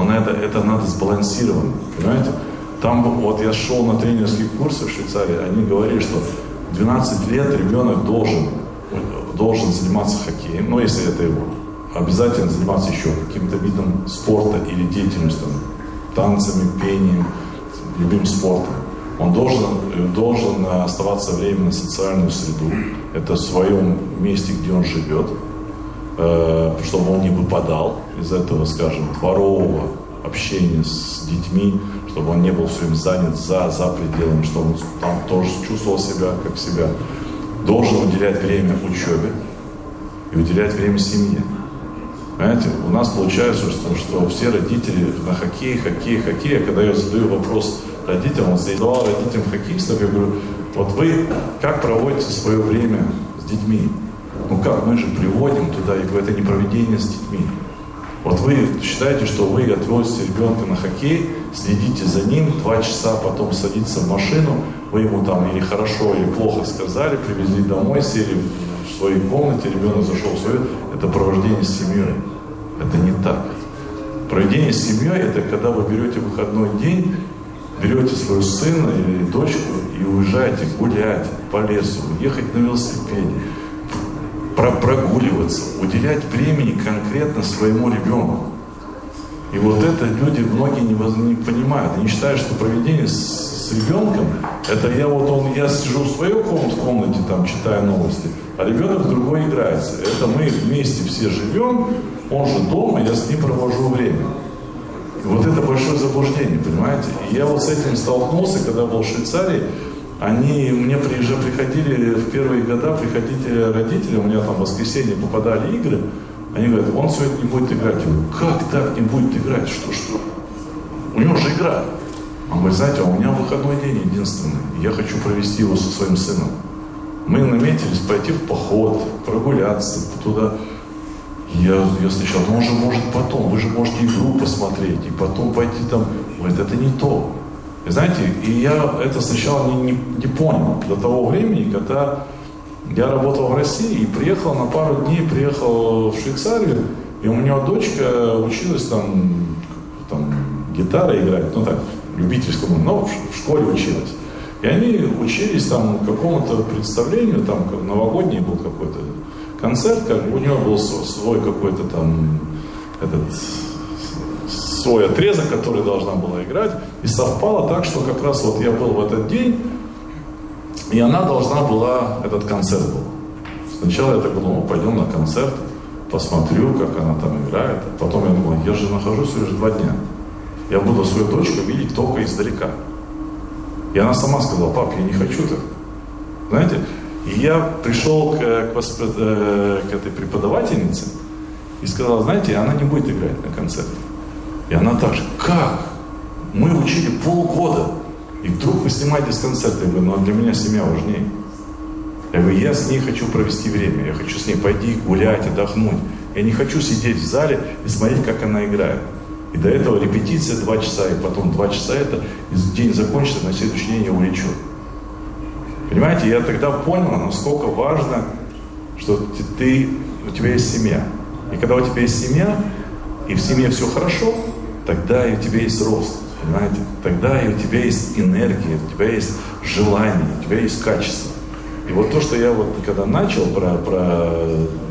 но это, это надо сбалансировано, понимаете? Там вот я шел на тренерские курсы в Швейцарии, они говорили, что 12 лет ребенок должен, должен заниматься хоккеем, ну если это его, обязательно заниматься еще каким-то видом спорта или деятельностью, танцами, пением, любым спортом. Он должен, должен оставаться временно в социальную среду. Это в своем месте, где он живет, э, чтобы он не выпадал из этого, скажем, дворового общения с детьми, чтобы он не был все время занят за, за пределами, чтобы он там тоже чувствовал себя как себя. Должен уделять время учебе и уделять время семье. Понимаете, у нас получается, что, что все родители на хоккей, хоккей, хоккей, а когда я задаю вопрос родителям, вот задавал родителям хоккеистов, я говорю, вот вы как проводите свое время с детьми? Ну как, мы же приводим туда, я говорю, это не проведение с детьми. Вот вы считаете, что вы отвозите ребенка на хоккей, следите за ним, два часа потом садится в машину, вы ему там или хорошо, или плохо сказали, привезли домой, сели в своей комнате, ребенок зашел в свою, это провождение с семьей. Это не так. Проведение с семьей – это когда вы берете выходной день, берете своего сына или дочку и уезжаете гулять по лесу, ехать на велосипеде, про прогуливаться, уделять времени конкретно своему ребенку. И вот это люди многие не, не понимают. Они считают, что проведение с, с ребенком, это я вот он, я сижу в своей комнате, комнате там читаю новости, а ребенок в другой играется. Это мы вместе все живем, он же дома, я с ним провожу время. И вот это большое заблуждение, понимаете? И я вот с этим столкнулся, когда был в Швейцарии. Они мне уже приходили в первые года, приходили родители, у меня там в воскресенье попадали игры, они говорят, он сегодня не будет играть. Я говорю, как так не будет играть? Что, что? У него же игра. Он говорит, знаете, а у меня выходной день единственный. Я хочу провести его со своим сыном. Мы наметились пойти в поход, прогуляться туда. Я, я сначала, ну он же может потом, вы же можете игру посмотреть, и потом пойти там. Говорит, это не то. Знаете, и я это сначала не, не, не понял до того времени, когда я работал в России и приехал на пару дней, приехал в Швейцарию, и у меня дочка училась там, там гитара играть, ну так, любительскому, но в школе училась. И они учились там какому-то представлению, там новогодний был какой-то концерт, как у него был свой какой-то там этот свой отрезок, который должна была играть, и совпало так, что как раз вот я был в этот день, и она должна была, этот концерт был. Сначала я так думал, пойдем на концерт, посмотрю, как она там играет. Потом я думал, я же нахожусь лишь два дня. Я буду свою дочку видеть только издалека. И она сама сказала, пап, я не хочу так. Знаете, и я пришел к, к, воспро... Э, к этой преподавательнице и сказал, знаете, она не будет играть на концерте. И она так же, как? Мы учили полгода, и вдруг вы снимаете с концерта. Я говорю, ну а для меня семья важнее. Я говорю, я с ней хочу провести время, я хочу с ней пойти гулять, отдохнуть. Я не хочу сидеть в зале и смотреть, как она играет. И до этого репетиция два часа, и потом два часа это, и день закончится, на следующий день я улечу. Понимаете, я тогда понял, насколько важно, что ты, у тебя есть семья. И когда у тебя есть семья, и в семье все хорошо, тогда и у тебя есть рост. Понимаете? Тогда и у тебя есть энергия, у тебя есть желание, у тебя есть качество. И вот то, что я вот когда начал про, про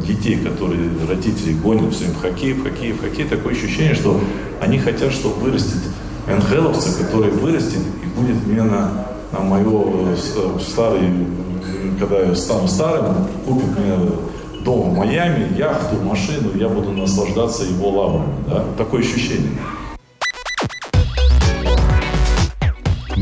детей, которые родители гонят все в хоккей, в хоккей, в хоккей, такое ощущение, что они хотят, чтобы вырастет НХЛовца, который вырастет и будет мне на, на мое старый, когда я стану старым, купит мне дом в Майами, яхту, машину, я буду наслаждаться его лаврами. Да? Такое ощущение.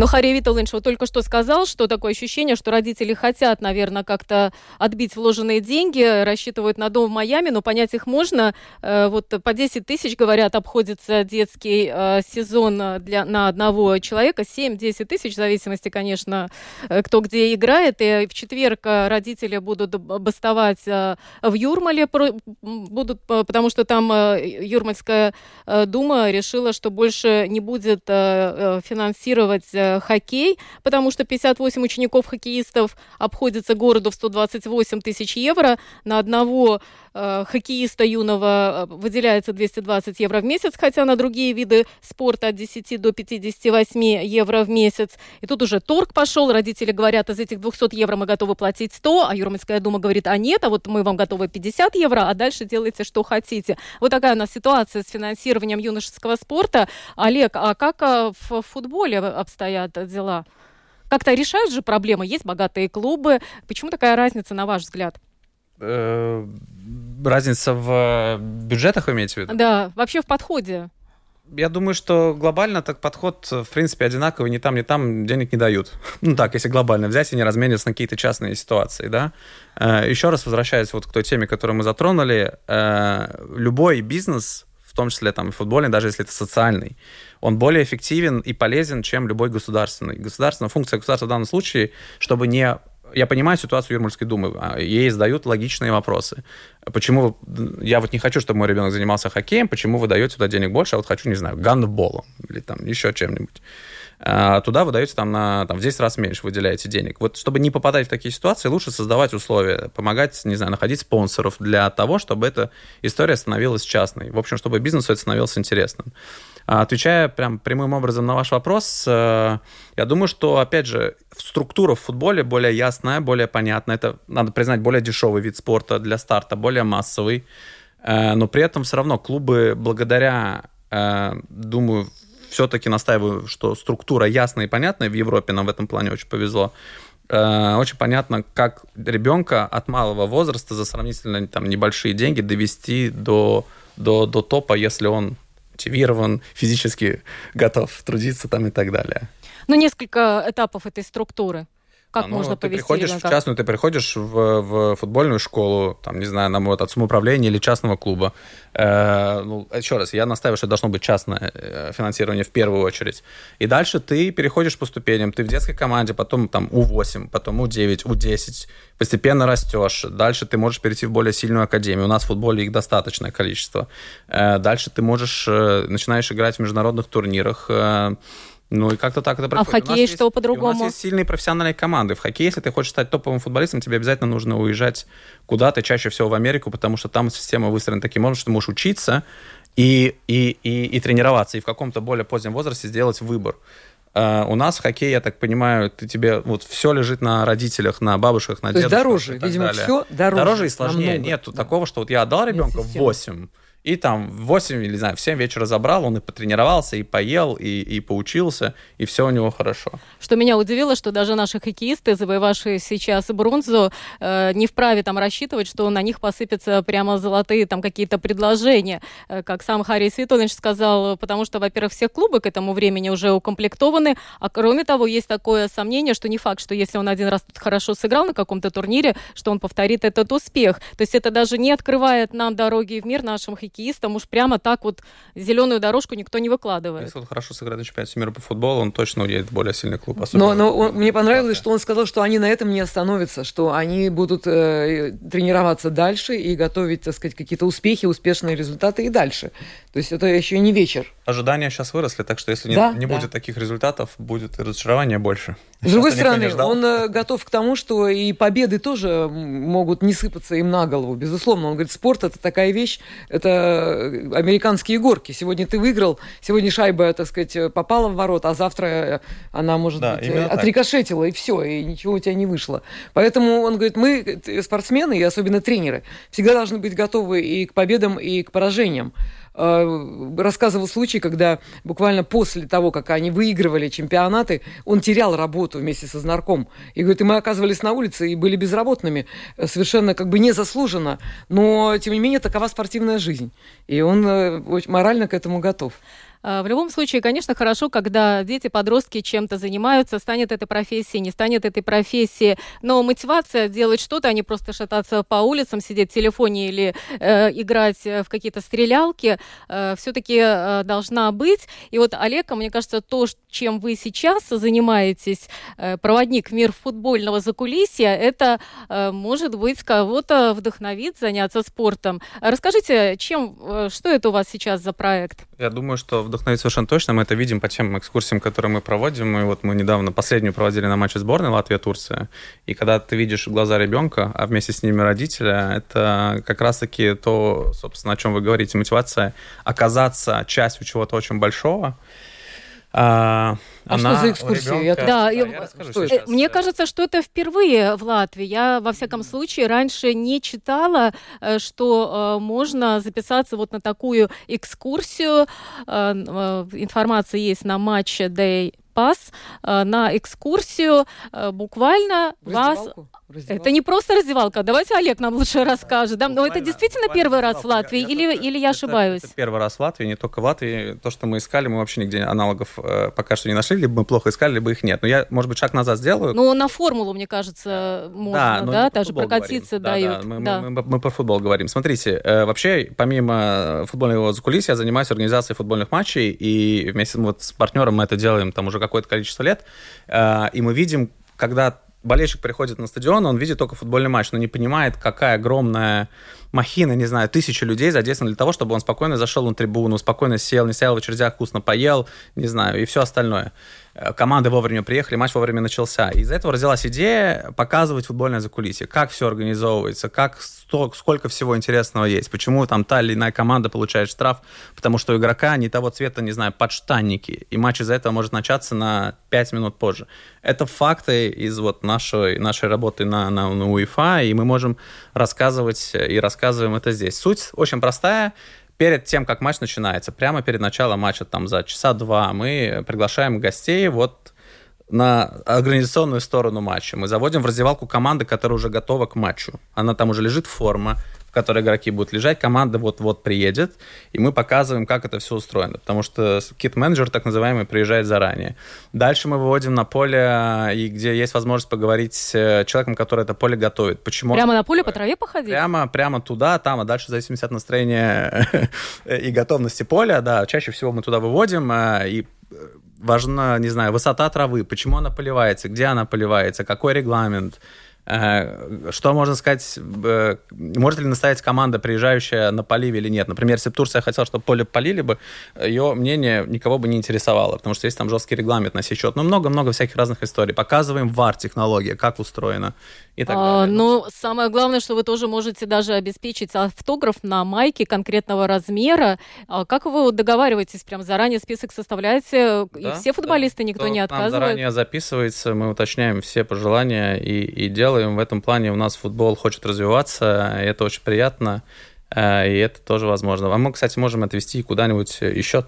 Но Харри Виталович вот только что сказал, что такое ощущение, что родители хотят, наверное, как-то отбить вложенные деньги, рассчитывают на дом в Майами, но понять их можно. Э, вот по 10 тысяч, говорят, обходится детский э, сезон для, на одного человека. 7-10 тысяч, в зависимости, конечно, э, кто где играет. И в четверг родители будут бастовать в Юрмале, будут, потому что там Юрмальская дума решила, что больше не будет финансировать хоккей, потому что 58 учеников-хоккеистов обходится городу в 128 тысяч евро. На одного э, хоккеиста юного э, выделяется 220 евро в месяц, хотя на другие виды спорта от 10 до 58 евро в месяц. И тут уже торг пошел. Родители говорят, из этих 200 евро мы готовы платить 100, а Юрмальская дума говорит, а нет, а вот мы вам готовы 50 евро, а дальше делайте, что хотите. Вот такая у нас ситуация с финансированием юношеского спорта. Олег, а как э, в футболе обстоят дела? Как-то решают же проблемы, есть богатые клубы. Почему такая разница, на ваш взгляд? Э, разница в бюджетах, вы имеете в виду? Да, вообще в подходе. Я думаю, что глобально так подход, в принципе, одинаковый. Ни там, ни там денег не дают. Ну так, если глобально взять и не размениваться на какие-то частные ситуации, да. Э, Еще раз возвращаясь вот к той теме, которую мы затронули, э, любой бизнес, в том числе там и футбольный, даже если это социальный, он более эффективен и полезен, чем любой государственный. Государственная функция государства в данном случае, чтобы не я понимаю ситуацию Юрмальской думы. А, ей задают логичные вопросы. Почему я вот не хочу, чтобы мой ребенок занимался хоккеем, почему вы даете туда денег больше, а вот хочу, не знаю, гандболом или там еще чем-нибудь. А туда вы даете там, на, там в 10 раз меньше выделяете денег. Вот чтобы не попадать в такие ситуации, лучше создавать условия, помогать, не знаю, находить спонсоров для того, чтобы эта история становилась частной. В общем, чтобы бизнесу это становилось интересным. А, отвечая прям прямым образом на ваш вопрос, э, я думаю, что, опять же, структура в футболе более ясная, более понятная. Это, надо признать, более дешевый вид спорта для старта, более массовый. Э, но при этом все равно клубы благодаря, э, думаю, все-таки настаиваю, что структура ясная и понятная в Европе, нам в этом плане очень повезло. Очень понятно, как ребенка от малого возраста за сравнительно там, небольшие деньги довести до, до, до топа, если он мотивирован, физически готов трудиться там и так далее. Ну, несколько этапов этой структуры. Как а, ну, можно ты повести приходишь ребенка? в частную, ты приходишь в, в футбольную школу, там, не знаю, на вот, от самоуправления или частного клуба. Э, ну, еще раз, я настаиваю, что должно быть частное э, финансирование в первую очередь. И дальше ты переходишь по ступеням. Ты в детской команде, потом там У8, потом У9, У10. Постепенно растешь. Дальше ты можешь перейти в более сильную академию. У нас в футболе их достаточное количество. Э, дальше ты можешь, э, начинаешь играть в международных турнирах. Э, ну и как-то так это происходит. А в хоккее что по-другому? У нас есть сильные профессиональные команды. В хоккее, если ты хочешь стать топовым футболистом, тебе обязательно нужно уезжать куда-то, чаще всего в Америку, потому что там система выстроена таким образом, что ты можешь учиться и, и, и, и тренироваться, и в каком-то более позднем возрасте сделать выбор. Uh, у нас в хоккее, я так понимаю, ты тебе вот все лежит на родителях, на бабушках, на То дедушках. дороже, видимо, далее. все дороже. Дороже и сложнее. Намного. Нету да. такого, что вот я отдал ребенка в 8, и там в 8 или, не знаю, в 7 вечера забрал, он и потренировался, и поел, и, и поучился, и все у него хорошо. Что меня удивило, что даже наши хоккеисты, завоевавшие сейчас бронзу, э, не вправе там рассчитывать, что на них посыпятся прямо золотые там какие-то предложения. Э, как сам Харри Светович сказал, потому что, во-первых, все клубы к этому времени уже укомплектованы, а кроме того, есть такое сомнение, что не факт, что если он один раз тут хорошо сыграл на каком-то турнире, что он повторит этот успех. То есть это даже не открывает нам дороги в мир нашим хоккеистам хоккеистам уж прямо так вот зеленую дорожку никто не выкладывает. Если он хорошо сыграет на чемпионате мира по футболу, он точно уедет в более сильный клуб. Но, но он, мне понравилось, что он сказал, что они на этом не остановятся, что они будут э, тренироваться дальше и готовить, так сказать, какие-то успехи, успешные результаты и дальше. То есть это еще не вечер. Ожидания сейчас выросли, так что если да, не, не да. будет таких результатов, будет разочарование больше. С другой стороны, он э, готов к тому, что и победы тоже могут не сыпаться им на голову, безусловно. Он говорит, спорт это такая вещь, это Э, американские горки. Сегодня ты выиграл, сегодня шайба, так сказать, попала в ворот, а завтра она, может да, быть, отрикошетила, и все, и ничего у тебя не вышло. Поэтому он говорит, мы, спортсмены, и особенно тренеры, всегда должны быть готовы и к победам, и к поражениям. Э, рассказывал случай, когда буквально после того, как они выигрывали чемпионаты, он терял работу вместе со знарком. И говорит, и мы оказывались на улице и были безработными, э, совершенно как бы незаслуженно. Но, тем не менее, такова спортивная жизнь. И он э, морально к этому готов. А, в любом случае, конечно, хорошо, когда дети, подростки чем-то занимаются, станет этой профессией, не станет этой профессией, но мотивация делать что-то, а не просто шататься по улицам, сидеть в телефоне или э, играть в какие-то стрелялки, э, все-таки э, должна быть. И вот, Олег, мне кажется, то, чем вы сейчас занимаетесь, э, проводник в мир футбольного закулисья, это, э, может быть, кого-то вдохновит заняться спортом. Расскажите, чем, э, что это у вас сейчас за проект? Я думаю, что вдохновить совершенно точно. Мы это видим по тем экскурсиям, которые мы проводим. И вот мы недавно последнюю проводили на матче сборной Латвия-Турция. И когда ты видишь глаза ребенка, а вместе с ними родителя, это как раз-таки то, собственно, о чем вы говорите, мотивация оказаться частью чего-то очень большого. А, а она что за экскурсия? Ребенка... Да, я, я расскажу что Мне кажется, что это впервые в Латвии. Я, во всяком случае, раньше не читала, э, что э, можно записаться вот на такую экскурсию. Э, информация есть на матче Day Pass на экскурсию буквально вас это не просто раздевалка. Давайте Олег нам лучше расскажет. Да? Но это действительно первый раз в Латвии или, или я ошибаюсь? Это, первый раз в Латвии, не только в Латвии. То, что мы искали, мы вообще нигде аналогов э, пока что не нашли. Либо мы плохо искали, либо их нет. Но я, может быть, шаг назад сделаю. Ну, на формулу, мне кажется, можно, да? да? Даже прокатиться говорим. дают. Да, да. Мы, да. Мы, мы, мы про футбол говорим. Смотрите, э, вообще, помимо футбольного закулисья, я занимаюсь организацией футбольных матчей, и вместе вот с партнером мы это делаем там уже какое-то количество лет. Э, и мы видим, когда болельщик приходит на стадион, он видит только футбольный матч, но не понимает, какая огромная махина, не знаю, тысячи людей задействованы для того, чтобы он спокойно зашел на трибуну, спокойно сел, не сел в очередях, вкусно поел, не знаю, и все остальное. Э, команды вовремя приехали, матч вовремя начался. Из-за этого родилась идея показывать футбольное закулисье, как все организовывается, как сто, сколько всего интересного есть, почему там та или иная команда получает штраф, потому что у игрока не того цвета, не знаю, подштанники, и матч из-за этого может начаться на 5 минут позже. Это факты из вот нашей, нашей работы на, на, на УЕФА, и мы можем рассказывать и рассказываем это здесь. Суть очень простая перед тем, как матч начинается, прямо перед началом матча, там за часа два, мы приглашаем гостей вот на организационную сторону матча. Мы заводим в раздевалку команды, которая уже готова к матчу. Она там уже лежит форма, в которой игроки будут лежать, команда вот-вот приедет, и мы показываем, как это все устроено, потому что кит-менеджер, так называемый, приезжает заранее. Дальше мы выводим на поле, и где есть возможность поговорить с э, человеком, который это поле готовит. Почему? Прямо на поле по траве походить? Прямо, прямо туда, там, а дальше в зависимости от настроения и готовности поля, да, чаще всего мы туда выводим, э, и э, важна, не знаю, высота травы, почему она поливается, где она поливается, какой регламент, Э, что можно сказать, э, может ли настоять команда, приезжающая на поливе или нет? Например, если бы Турция хотела, чтобы поле полили бы, ее мнение никого бы не интересовало, потому что есть там жесткий регламент на сей счет. Но много-много всяких разных историй. Показываем VAR-технология, как устроена и так а, далее. Но самое главное, что вы тоже можете даже обеспечить автограф на майке конкретного размера. А как вы договариваетесь, прям заранее список составляете, да, и все футболисты, да. никто То не отказывает? Нам заранее записывается, мы уточняем все пожелания и, и делаем. В этом плане у нас футбол хочет развиваться, и это очень приятно. Э, и это тоже возможно. А мы, кстати, можем отвезти куда-нибудь еще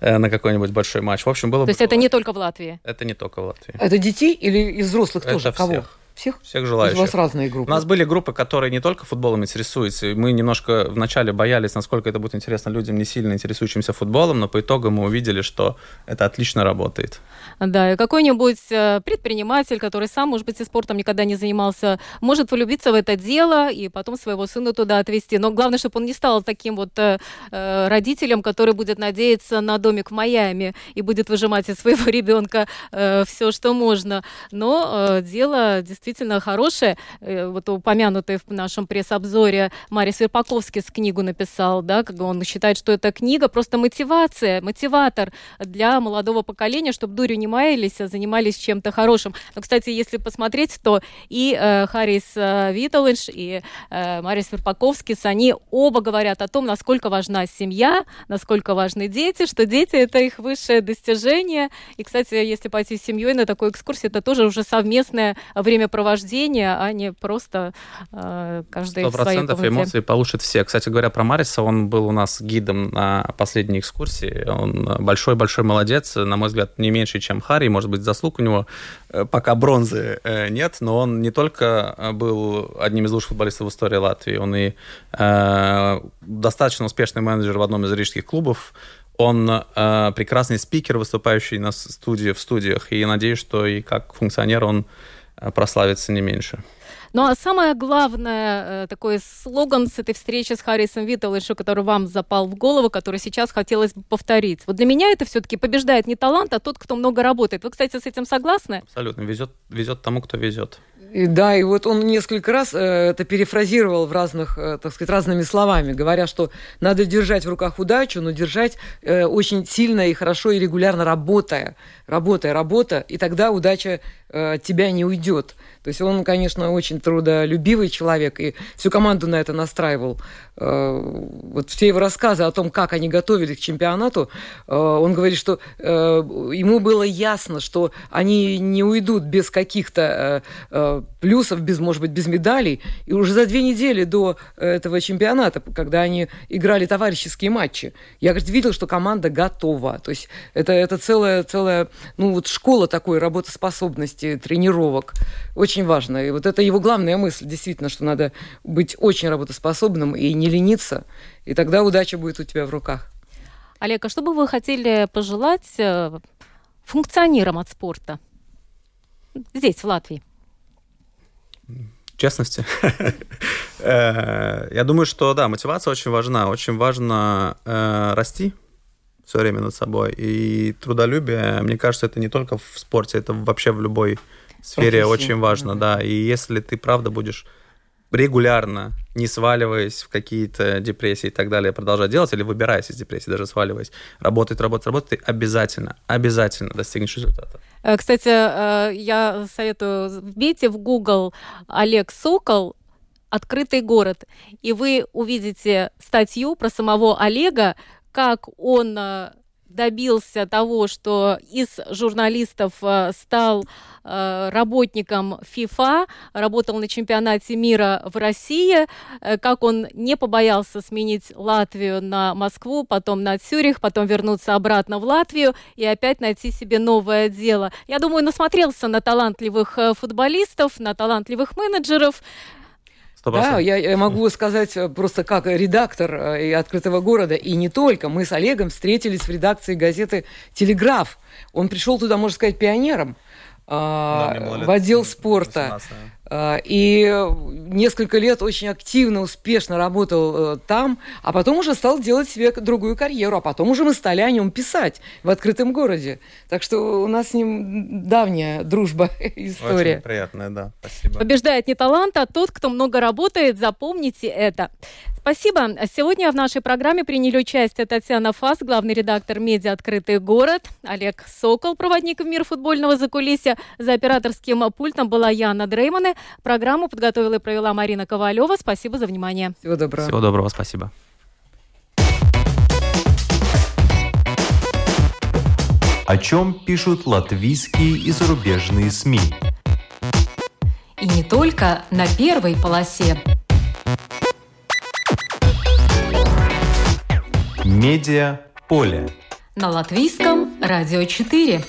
э, на какой-нибудь большой матч. В общем, было То бы... есть это не только в Латвии? Это не только в Латвии. Это детей или из взрослых тоже? Это Кого? Всех. Всех? Желающих. У вас разные группы. У нас были группы, которые не только футболом интересуются. Мы немножко вначале боялись, насколько это будет интересно людям, не сильно интересующимся футболом, но по итогу мы увидели, что это отлично работает. Да, и какой-нибудь э, предприниматель, который сам, может быть, и спортом никогда не занимался, может влюбиться в это дело и потом своего сына туда отвезти. Но главное, чтобы он не стал таким вот э, э, родителем, который будет надеяться на домик в Майами и будет выжимать из своего ребенка э, все, что можно. Но э, дело действительно хорошее. Э, вот упомянутый в нашем пресс-обзоре Марис Верпаковский с книгу написал, да, как он считает, что эта книга просто мотивация, мотиватор для молодого поколения, чтобы дурью не маялись, а занимались чем-то хорошим. Но, кстати, если посмотреть, то и э, Харрис э, Виталыш, и э, Марис Верпаковский, они оба говорят о том, насколько важна семья, насколько важны дети, что дети — это их высшее достижение. И, кстати, если пойти с семьей на такую экскурсию, это тоже уже совместное времяпровождение, а не просто э, каждый 100% в своей комнате. эмоций получат все. Кстати говоря, про Мариса, он был у нас гидом на последней экскурсии. Он большой-большой молодец, на мой взгляд, не меньше, чем Харри, может быть, заслуг у него э, пока бронзы э, нет, но он не только э, был одним из лучших футболистов в истории Латвии, он и э, достаточно успешный менеджер в одном из рижских клубов, Он э, прекрасный спикер, выступающий на студии, в студиях, и надеюсь, что и как функционер он прославится не меньше. Ну а самое главное, э, такой слоган с этой встречи с Харрисом Виттелышем, который вам запал в голову, который сейчас хотелось бы повторить. Вот для меня это все-таки побеждает не талант, а тот, кто много работает. Вы, кстати, с этим согласны? Абсолютно. Везет, везет тому, кто везет. И, да, и вот он несколько раз э, это перефразировал в разных, э, так сказать, разными словами, говоря, что надо держать в руках удачу, но держать э, очень сильно и хорошо и регулярно работая, работая, работа, и тогда удача э, тебя не уйдет. То есть он, конечно, очень трудолюбивый человек, и всю команду на это настраивал. Э, вот все его рассказы о том, как они готовились к чемпионату, э, он говорит, что э, ему было ясно, что они не уйдут без каких-то плюсов, без, может быть, без медалей. И уже за две недели до этого чемпионата, когда они играли товарищеские матчи, я, говорит, видел, что команда готова. То есть это, это целая, целая ну, вот школа такой работоспособности, тренировок. Очень важно. И вот это его главная мысль, действительно, что надо быть очень работоспособным и не лениться, и тогда удача будет у тебя в руках. Олег, а что бы вы хотели пожелать э, функционерам от спорта здесь, в Латвии? честности. Э, я думаю, что да, мотивация очень важна. Очень важно э, расти все время над собой. И трудолюбие, мне кажется, это не только в спорте, это вообще в любой сфере очень важно, да. И если ты правда будешь регулярно, не сваливаясь в какие-то депрессии и так далее, продолжать делать, или выбираясь из депрессии, даже сваливаясь, работать, работать, работать, ты обязательно, обязательно достигнешь результата. Э, кстати, э, я советую, вбейте в Google Олег Сокол, открытый город, и вы увидите статью про самого Олега, как он э, добился того, что из журналистов э, стал э, работником ФИФА, работал на чемпионате мира в России, как он не побоялся сменить Латвию на Москву, потом на Цюрих, потом вернуться обратно в Латвию и опять найти себе новое дело. Я думаю, насмотрелся на талантливых футболистов, на талантливых менеджеров. 100%. Да, я, я могу сказать э, просто как редактор э, и «Открытого города», и не только. Мы с Олегом встретились в редакции газеты «Телеграф». Он пришел туда, можно сказать, пионером да, в отдел спорта. 18, а, и несколько лет очень активно, успешно работал э, там, а потом уже стал делать себе другую карьеру, а потом уже мы стали о нем писать в открытом городе. Так что у нас с ним давняя дружба история. Очень приятная, да. Спасибо. Побеждает не талант, а тот, кто много работает. Запомните это. Спасибо. Сегодня в нашей программе приняли участие Татьяна Фас, главный редактор медиа «Открытый город», Олег Сокол, проводник в мир футбольного закулисья. За операторским пультом была Яна Программу подготовила и провела Марина Ковалева. Спасибо за внимание. Всего доброго. Всего доброго, спасибо. О чем пишут латвийские и зарубежные СМИ? И не только на первой полосе. Медиа поле. На латвийском радио 4.